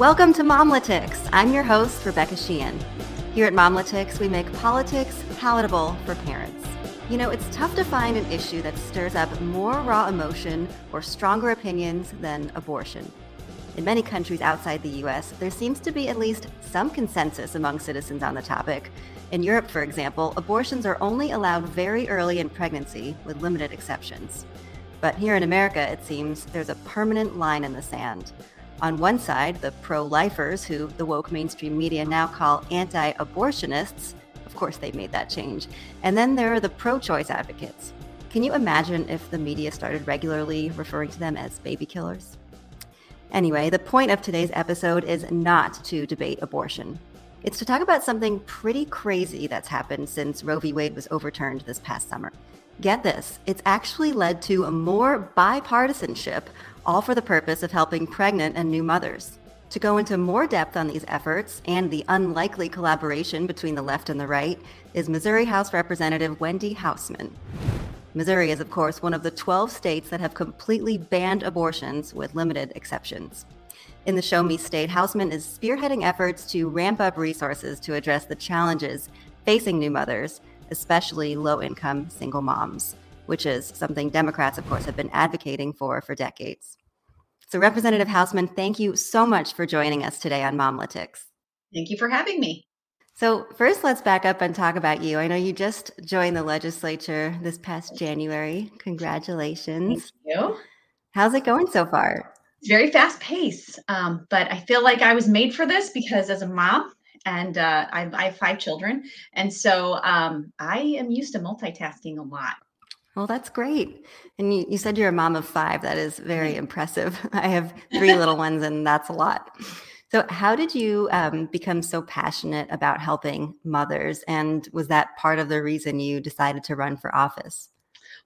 Welcome to Momlitics. I'm your host, Rebecca Sheehan. Here at Momlitics, we make politics palatable for parents. You know, it's tough to find an issue that stirs up more raw emotion or stronger opinions than abortion. In many countries outside the US, there seems to be at least some consensus among citizens on the topic. In Europe, for example, abortions are only allowed very early in pregnancy, with limited exceptions. But here in America, it seems there's a permanent line in the sand. On one side, the pro lifers, who the woke mainstream media now call anti abortionists, of course, they made that change. And then there are the pro choice advocates. Can you imagine if the media started regularly referring to them as baby killers? Anyway, the point of today's episode is not to debate abortion. It's to talk about something pretty crazy that's happened since Roe v. Wade was overturned this past summer. Get this, it's actually led to more bipartisanship, all for the purpose of helping pregnant and new mothers. To go into more depth on these efforts and the unlikely collaboration between the left and the right is Missouri House Representative Wendy Hausman. Missouri is, of course, one of the 12 states that have completely banned abortions with limited exceptions. In the Show Me State, Hausman is spearheading efforts to ramp up resources to address the challenges facing new mothers, especially low income single moms, which is something Democrats, of course, have been advocating for for decades. So, Representative Hausman, thank you so much for joining us today on Momlitics. Thank you for having me. So, first, let's back up and talk about you. I know you just joined the legislature this past January. Congratulations. Thank you. How's it going so far? It's very fast pace, um, but I feel like I was made for this because as a mom, and uh, I, I, have five children, and so um, I am used to multitasking a lot. Well, that's great. And you, you said you're a mom of five. That is very impressive. I have three little ones, and that's a lot. So, how did you um, become so passionate about helping mothers? And was that part of the reason you decided to run for office?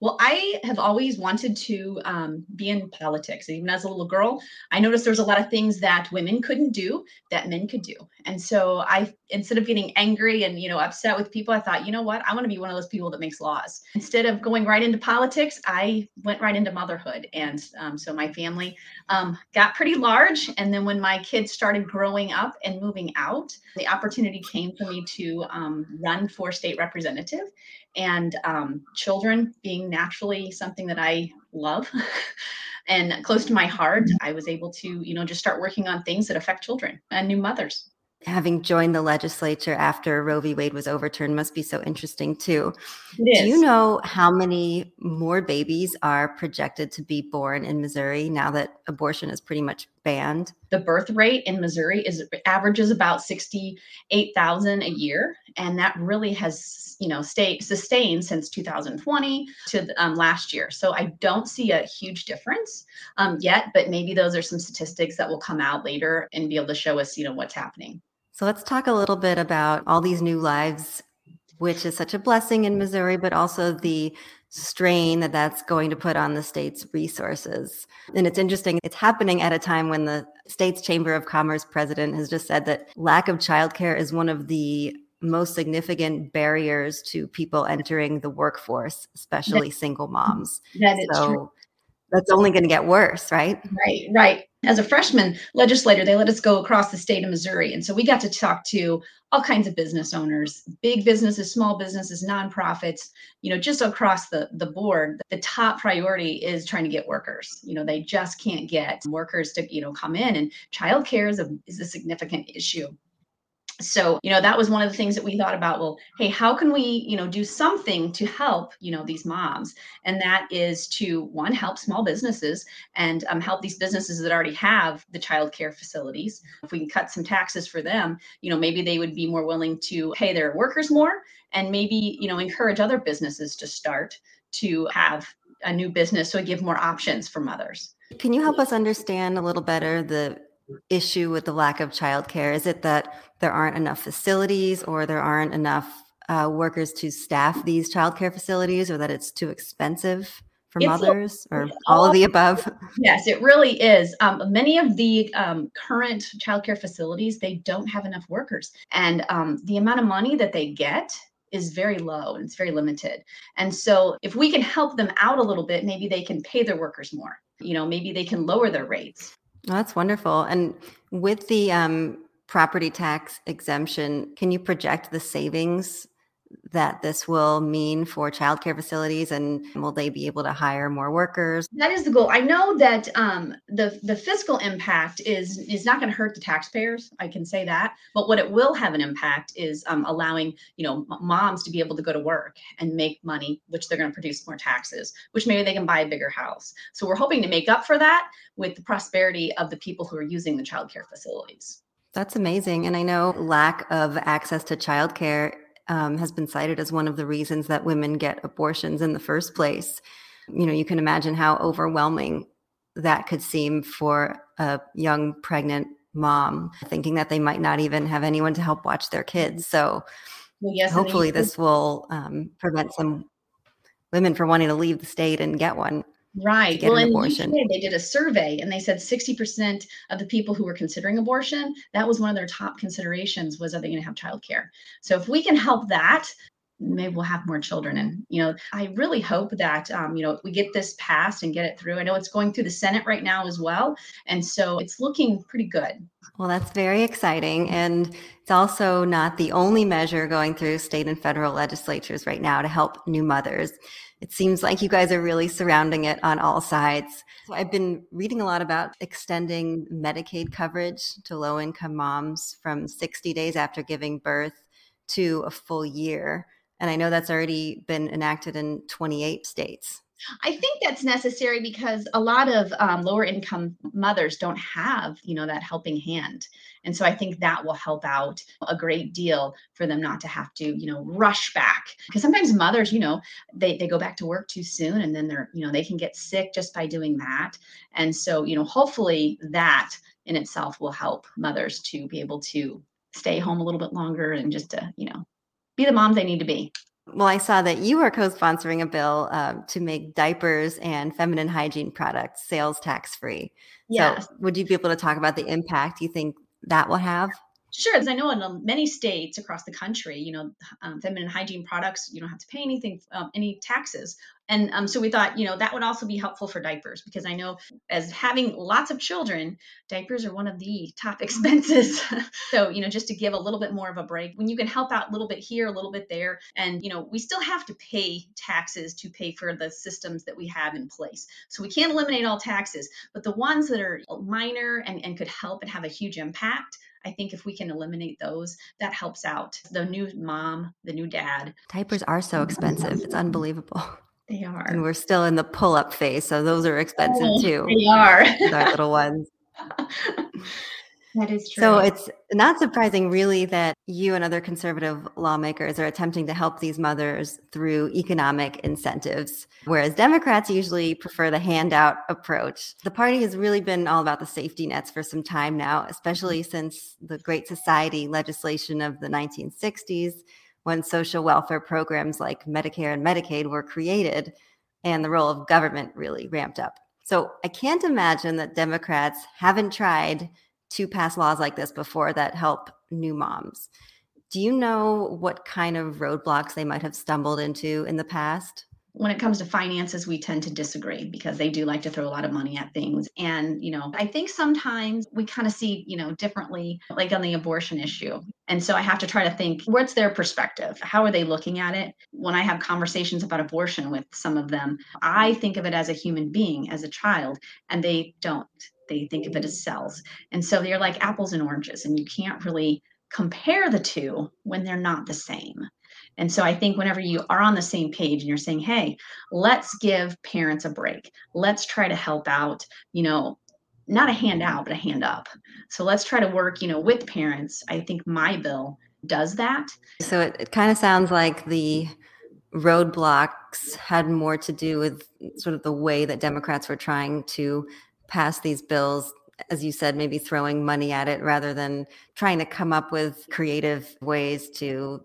Well, I have always wanted to um, be in politics. Even as a little girl, I noticed there's a lot of things that women couldn't do that men could do. And so I, instead of getting angry and you know upset with people, I thought, you know what, I want to be one of those people that makes laws. Instead of going right into politics, I went right into motherhood. And um, so my family um, got pretty large. And then when my kids started growing up and moving out, the opportunity came for me to um, run for state representative and um, children being naturally something that I love and close to my heart, I was able to, you know, just start working on things that affect children and new mothers having joined the legislature after Roe v. Wade was overturned must be so interesting too. Do you know how many more babies are projected to be born in Missouri now that abortion is pretty much banned? The birth rate in Missouri is averages about 68,000 a year and that really has, you know, stayed sustained since 2020 to um, last year. So I don't see a huge difference um, yet, but maybe those are some statistics that will come out later and be able to show us, you know, what's happening. So let's talk a little bit about all these new lives, which is such a blessing in Missouri, but also the strain that that's going to put on the state's resources. And it's interesting, it's happening at a time when the state's Chamber of Commerce president has just said that lack of childcare is one of the most significant barriers to people entering the workforce, especially that, single moms. That is so true. That's only going to get worse, right? Right, right as a freshman legislator, they let us go across the state of Missouri. And so we got to talk to all kinds of business owners, big businesses, small businesses, nonprofits, you know, just across the, the board. The top priority is trying to get workers. You know, they just can't get workers to, you know, come in and childcare is a, is a significant issue so you know that was one of the things that we thought about well hey how can we you know do something to help you know these moms? And that is to one help small businesses and um, help these businesses that already have the child care facilities. If we can cut some taxes for them you know maybe they would be more willing to pay their workers more and maybe you know encourage other businesses to start to have a new business so give more options for mothers can you help us understand a little better the issue with the lack of childcare? Is it that there aren't enough facilities or there aren't enough uh, workers to staff these childcare facilities or that it's too expensive for it's mothers or all, all, of the above? Yes, it really is. Um, many of the um, current childcare facilities, they don't have enough workers. And um, the amount of money that they get is very low and it's very limited. And so if we can help them out a little bit, maybe they can pay their workers more. You know, maybe they can lower their rates that's wonderful. And with the um, property tax exemption, can you project the savings that this will mean for childcare facilities and will they be able to hire more workers? That is the goal. I know that um, the the fiscal impact is is not going to hurt the taxpayers i can say that but what it will have an impact is um, allowing you know moms to be able to go to work and make money which they're going to produce more taxes which maybe they can buy a bigger house. So we're hoping to make up for that with the prosperity of the people who are using the childcare facilities. That's amazing. And I know lack of access to childcare um, has been cited as one of the reasons that women get abortions in the first place. You know, you can imagine how overwhelming that could seem for a young pregnant mom, thinking that they might not even have anyone to help watch their kids. So, well, yes, hopefully, this will um, prevent some women from wanting to leave the state and get one. Right. Well, in abortion. UK, they did a survey and they said 60% of the people who were considering abortion, that was one of their top considerations was are they going to have childcare? So if we can help that, maybe we'll have more children. And, you know, I really hope that, um, you know, we get this passed and get it through. I know it's going through the Senate right now as well. And so it's looking pretty good. Well, that's very exciting. And it's also not the only measure going through state and federal legislatures right now to help new mothers it seems like you guys are really surrounding it on all sides. So I've been reading a lot about extending Medicaid coverage to low income moms from 60 days after giving birth to a full year. And I know that's already been enacted in 28 states. I think that's necessary because a lot of um, lower income mothers don't have, you know, that helping hand. And so I think that will help out a great deal for them not to have to, you know, rush back. Because sometimes mothers, you know, they, they go back to work too soon and then they're, you know, they can get sick just by doing that. And so, you know, hopefully that in itself will help mothers to be able to stay home a little bit longer and just to, you know, be the moms they need to be. Well, I saw that you are co sponsoring a bill uh, to make diapers and feminine hygiene products sales tax free. Yes. So, would you be able to talk about the impact you think that will have? Sure, because I know in um, many states across the country, you know, um, feminine hygiene products, you don't have to pay anything, um, any taxes. And um, so we thought, you know, that would also be helpful for diapers because I know as having lots of children, diapers are one of the top expenses. so, you know, just to give a little bit more of a break, when you can help out a little bit here, a little bit there, and, you know, we still have to pay taxes to pay for the systems that we have in place. So we can't eliminate all taxes, but the ones that are minor and, and could help and have a huge impact, I think if we can eliminate those, that helps out the new mom, the new dad. Diapers are so expensive. It's unbelievable. They are. And we're still in the pull up phase. So those are expensive oh, too. They are. our little ones. That is true. So it's not surprising, really, that you and other conservative lawmakers are attempting to help these mothers through economic incentives, whereas Democrats usually prefer the handout approach. The party has really been all about the safety nets for some time now, especially since the Great Society legislation of the 1960s, when social welfare programs like Medicare and Medicaid were created and the role of government really ramped up. So I can't imagine that Democrats haven't tried to pass laws like this before that help new moms. Do you know what kind of roadblocks they might have stumbled into in the past? When it comes to finances we tend to disagree because they do like to throw a lot of money at things. And you know i think sometimes we kind of see you know differently like on the abortion issue. And so i have to try to think what's their perspective? How are they looking at it? When i have conversations about abortion with some of them i think of it as a human being as a child and they don't. They think of it as cells. And so they're like apples and oranges, and you can't really compare the two when they're not the same. And so I think whenever you are on the same page and you're saying, hey, let's give parents a break, let's try to help out, you know, not a hand out, but a hand up. So let's try to work, you know, with parents. I think my bill does that. So it, it kind of sounds like the roadblocks had more to do with sort of the way that Democrats were trying to pass these bills as you said, maybe throwing money at it rather than trying to come up with creative ways to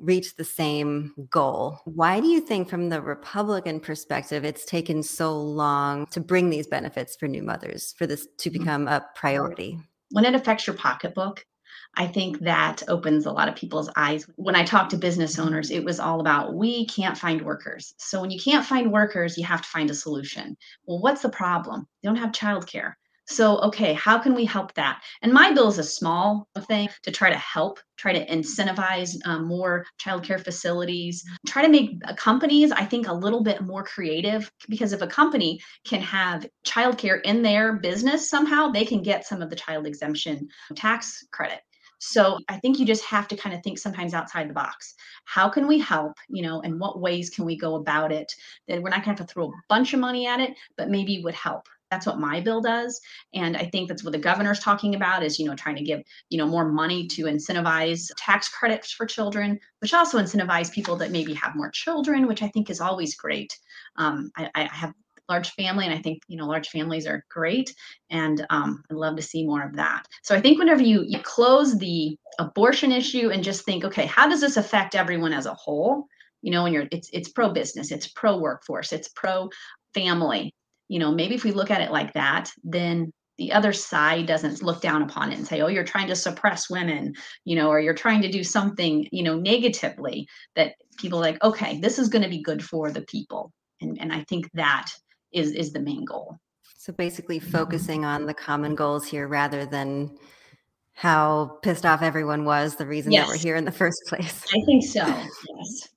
reach the same goal. Why do you think, from the Republican perspective, it's taken so long to bring these benefits for new mothers, for this to mm-hmm. become a priority? When it affects your pocketbook, I think that opens a lot of people's eyes. When I talk to business owners, it was all about we can't find workers. So when you can't find workers, you have to find a solution. Well, what's the problem? They don't have childcare. So, okay, how can we help that? And my bill is a small thing to try to help, try to incentivize um, more childcare facilities, try to make uh, companies, I think, a little bit more creative. Because if a company can have childcare in their business somehow, they can get some of the child exemption tax credit. So I think you just have to kind of think sometimes outside the box. How can we help? You know, and what ways can we go about it? That we're not going to have to throw a bunch of money at it, but maybe would help. That's what my bill does. And I think that's what the governor's talking about is, you know, trying to give, you know, more money to incentivize tax credits for children, which also incentivize people that maybe have more children, which I think is always great. Um, I, I have large family and i think you know large families are great and um, i'd love to see more of that so i think whenever you, you close the abortion issue and just think okay how does this affect everyone as a whole you know when you're it's it's pro business it's pro workforce it's pro family you know maybe if we look at it like that then the other side doesn't look down upon it and say oh you're trying to suppress women you know or you're trying to do something you know negatively that people like okay this is going to be good for the people. And, and i think that is is the main goal. So basically focusing on the common goals here rather than how pissed off everyone was the reason yes. that we're here in the first place. I think so yes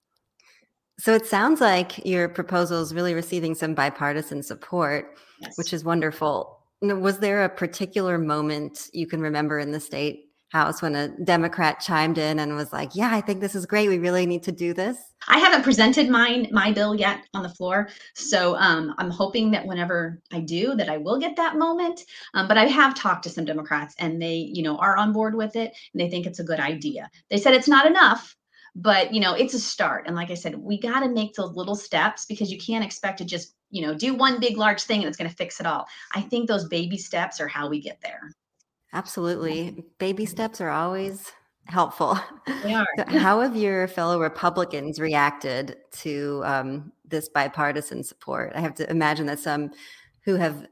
so it sounds like your proposal is really receiving some bipartisan support, yes. which is wonderful. Was there a particular moment you can remember in the state house when a Democrat chimed in and was like, "Yeah, I think this is great. We really need to do this." I haven't presented mine my bill yet on the floor, so um, I'm hoping that whenever I do, that I will get that moment. Um, but I have talked to some Democrats, and they, you know, are on board with it, and they think it's a good idea. They said it's not enough, but you know it's a start. And like i said we got to make those little steps because you can't expect to just you know do one big large thing and it's going to fix it all. I think those baby steps are how we get there. Absolutely. Baby steps are always helpful. They are. so how have your fellow republicans reacted to um, this bipartisan support? I have to imagine that some who have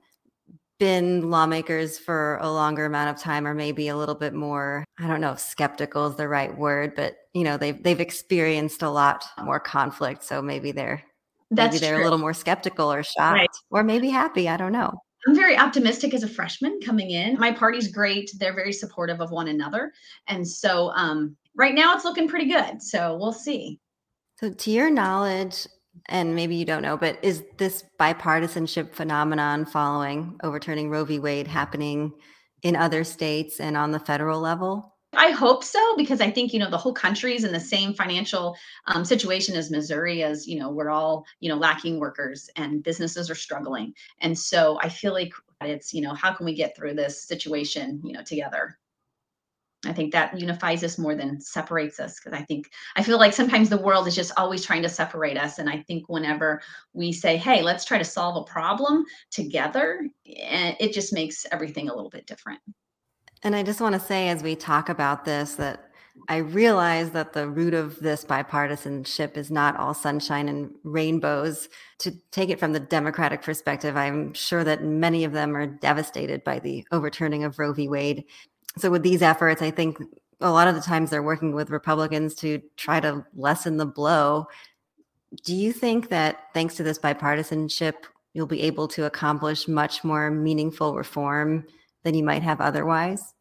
been lawmakers for a longer amount of time or maybe a little bit more i don't know if skeptical is the right word but you know they've they've experienced a lot more conflict so maybe they're That's maybe they're true. a little more skeptical or shocked right. or maybe happy i don't know I'm very optimistic as a freshman coming in. My party's great. They're very supportive of one another. And so um, right now it's looking pretty good. So we'll see. So, to your knowledge, and maybe you don't know, but is this bipartisanship phenomenon following overturning Roe v. Wade happening in other states and on the federal level? I hope so because I think you know the whole country is in the same financial um, situation as Missouri, as you know we're all you know lacking workers and businesses are struggling, and so I feel like it's you know how can we get through this situation you know together. I think that unifies us more than separates us because I think I feel like sometimes the world is just always trying to separate us. And I think whenever we say, hey, let's try to solve a problem together, eh, it just makes everything a little bit different. And I just want to say, as we talk about this, that I realize that the root of this bipartisanship is not all sunshine and rainbows. To take it from the Democratic perspective, I'm sure that many of them are devastated by the overturning of Roe v. Wade so with these efforts, I think a lot of the times they're working with Republicans to try to lessen the blow. Do you think that thanks to this bipartisanship, you'll be able to accomplish much more meaningful reform than you might have otherwise?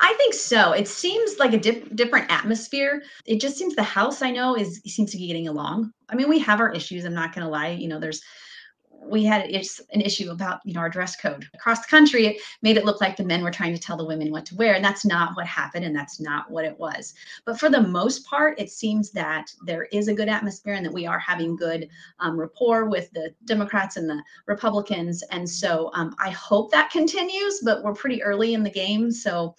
I think so. It seems like a dip, different atmosphere. It just seems the House I know is seems to be getting along. I mean, we have our issues. I'm not going to lie. You know, there's we had an issue about you know our dress code. Across the country it made it look like the men were trying to tell the women what to wear and that's not what happened and that's not what it was. But for the most part it seems that there is a good atmosphere and that we are having good um, rapport with the democrats and the republicans and so um, i hope that continues but we're pretty early in the game so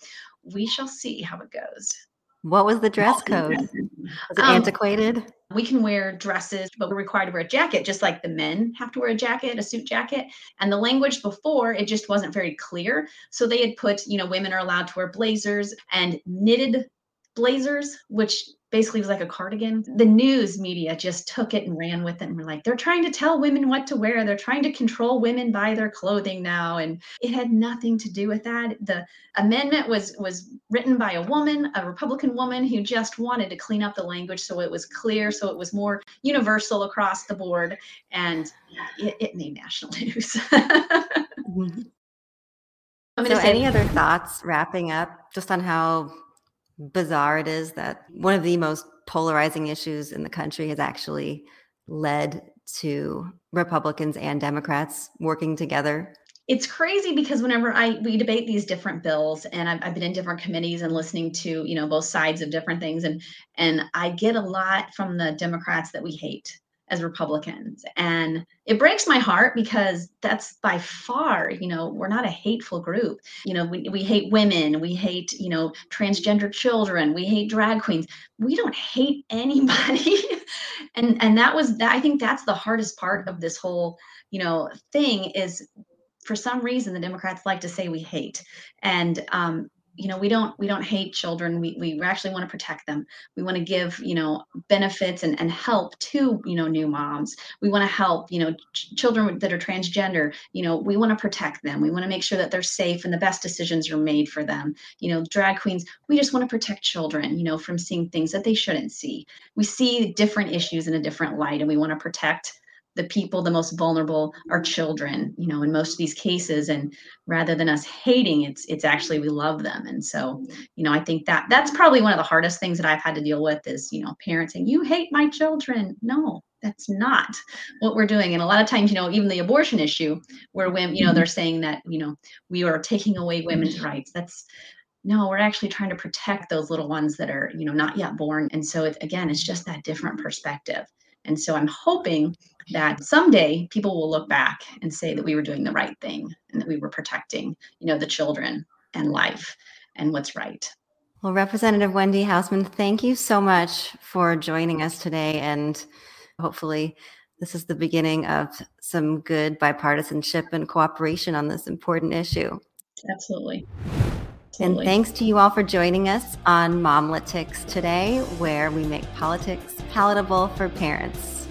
we shall see how it goes what was the dress code? Was it um, antiquated? We can wear dresses, but we're required to wear a jacket, just like the men have to wear a jacket, a suit jacket. And the language before, it just wasn't very clear. So they had put, you know, women are allowed to wear blazers and knitted blazers, which basically was like a cardigan. The news media just took it and ran with it and were like, they're trying to tell women what to wear. They're trying to control women by their clothing now. And it had nothing to do with that. The amendment was was written by a woman, a Republican woman who just wanted to clean up the language so it was clear, so it was more universal across the board. And it, it made national news. Mm-hmm. so any other thoughts wrapping up just on how bizarre it is that one of the most polarizing issues in the country has actually led to Republicans and Democrats working together. It's crazy because whenever I we debate these different bills, and I've, I've, been in different committees and listening to you know both sides of different things, and and I get a lot from the Democrats that we hate as Republicans, and it breaks my heart because that's by far you know we're not a hateful group. You know we we hate women, we hate you know transgender children, we hate drag queens. We don't hate anybody, and and that was that. I think that's the hardest part of this whole you know thing is for some reason the democrats like to say we hate and um, you know we don't we don't hate children. We, we actually want to protect them. We want to give you know benefits and, and help to you know new moms. We want to help you know ch- children that are transgender you know we want to protect them. We want to make sure that they're safe and the best decisions are made for them. You know drag queens we just want to protect children you know from seeing things that they shouldn't see. We see different issues in a different light and we want to protect the people the most vulnerable are children you know in most of these cases. And rather than us hating it's it's actually we love them. And so you know i think that that's probably one of the hardest things that i've had to deal with is you know parents saying you hate my children. No that's not what we're doing. And a lot of times you know even the abortion issue where women you know mm-hmm. they're saying that you know we are taking away women's mm-hmm. rights. That's no we're actually trying to protect those little ones that are you know not yet born. And so it, again it's just that different perspective. And so I'm hoping that someday people will look back and say that we were doing the right thing and that we were protecting, you know, the children and life and what's right. Well, Representative Wendy Hausman, thank you so much for joining us today. And hopefully, this is the beginning of some good bipartisanship and cooperation on this important issue. Absolutely. And thanks to you all for joining us on Momlitics today, where we make politics palatable for parents.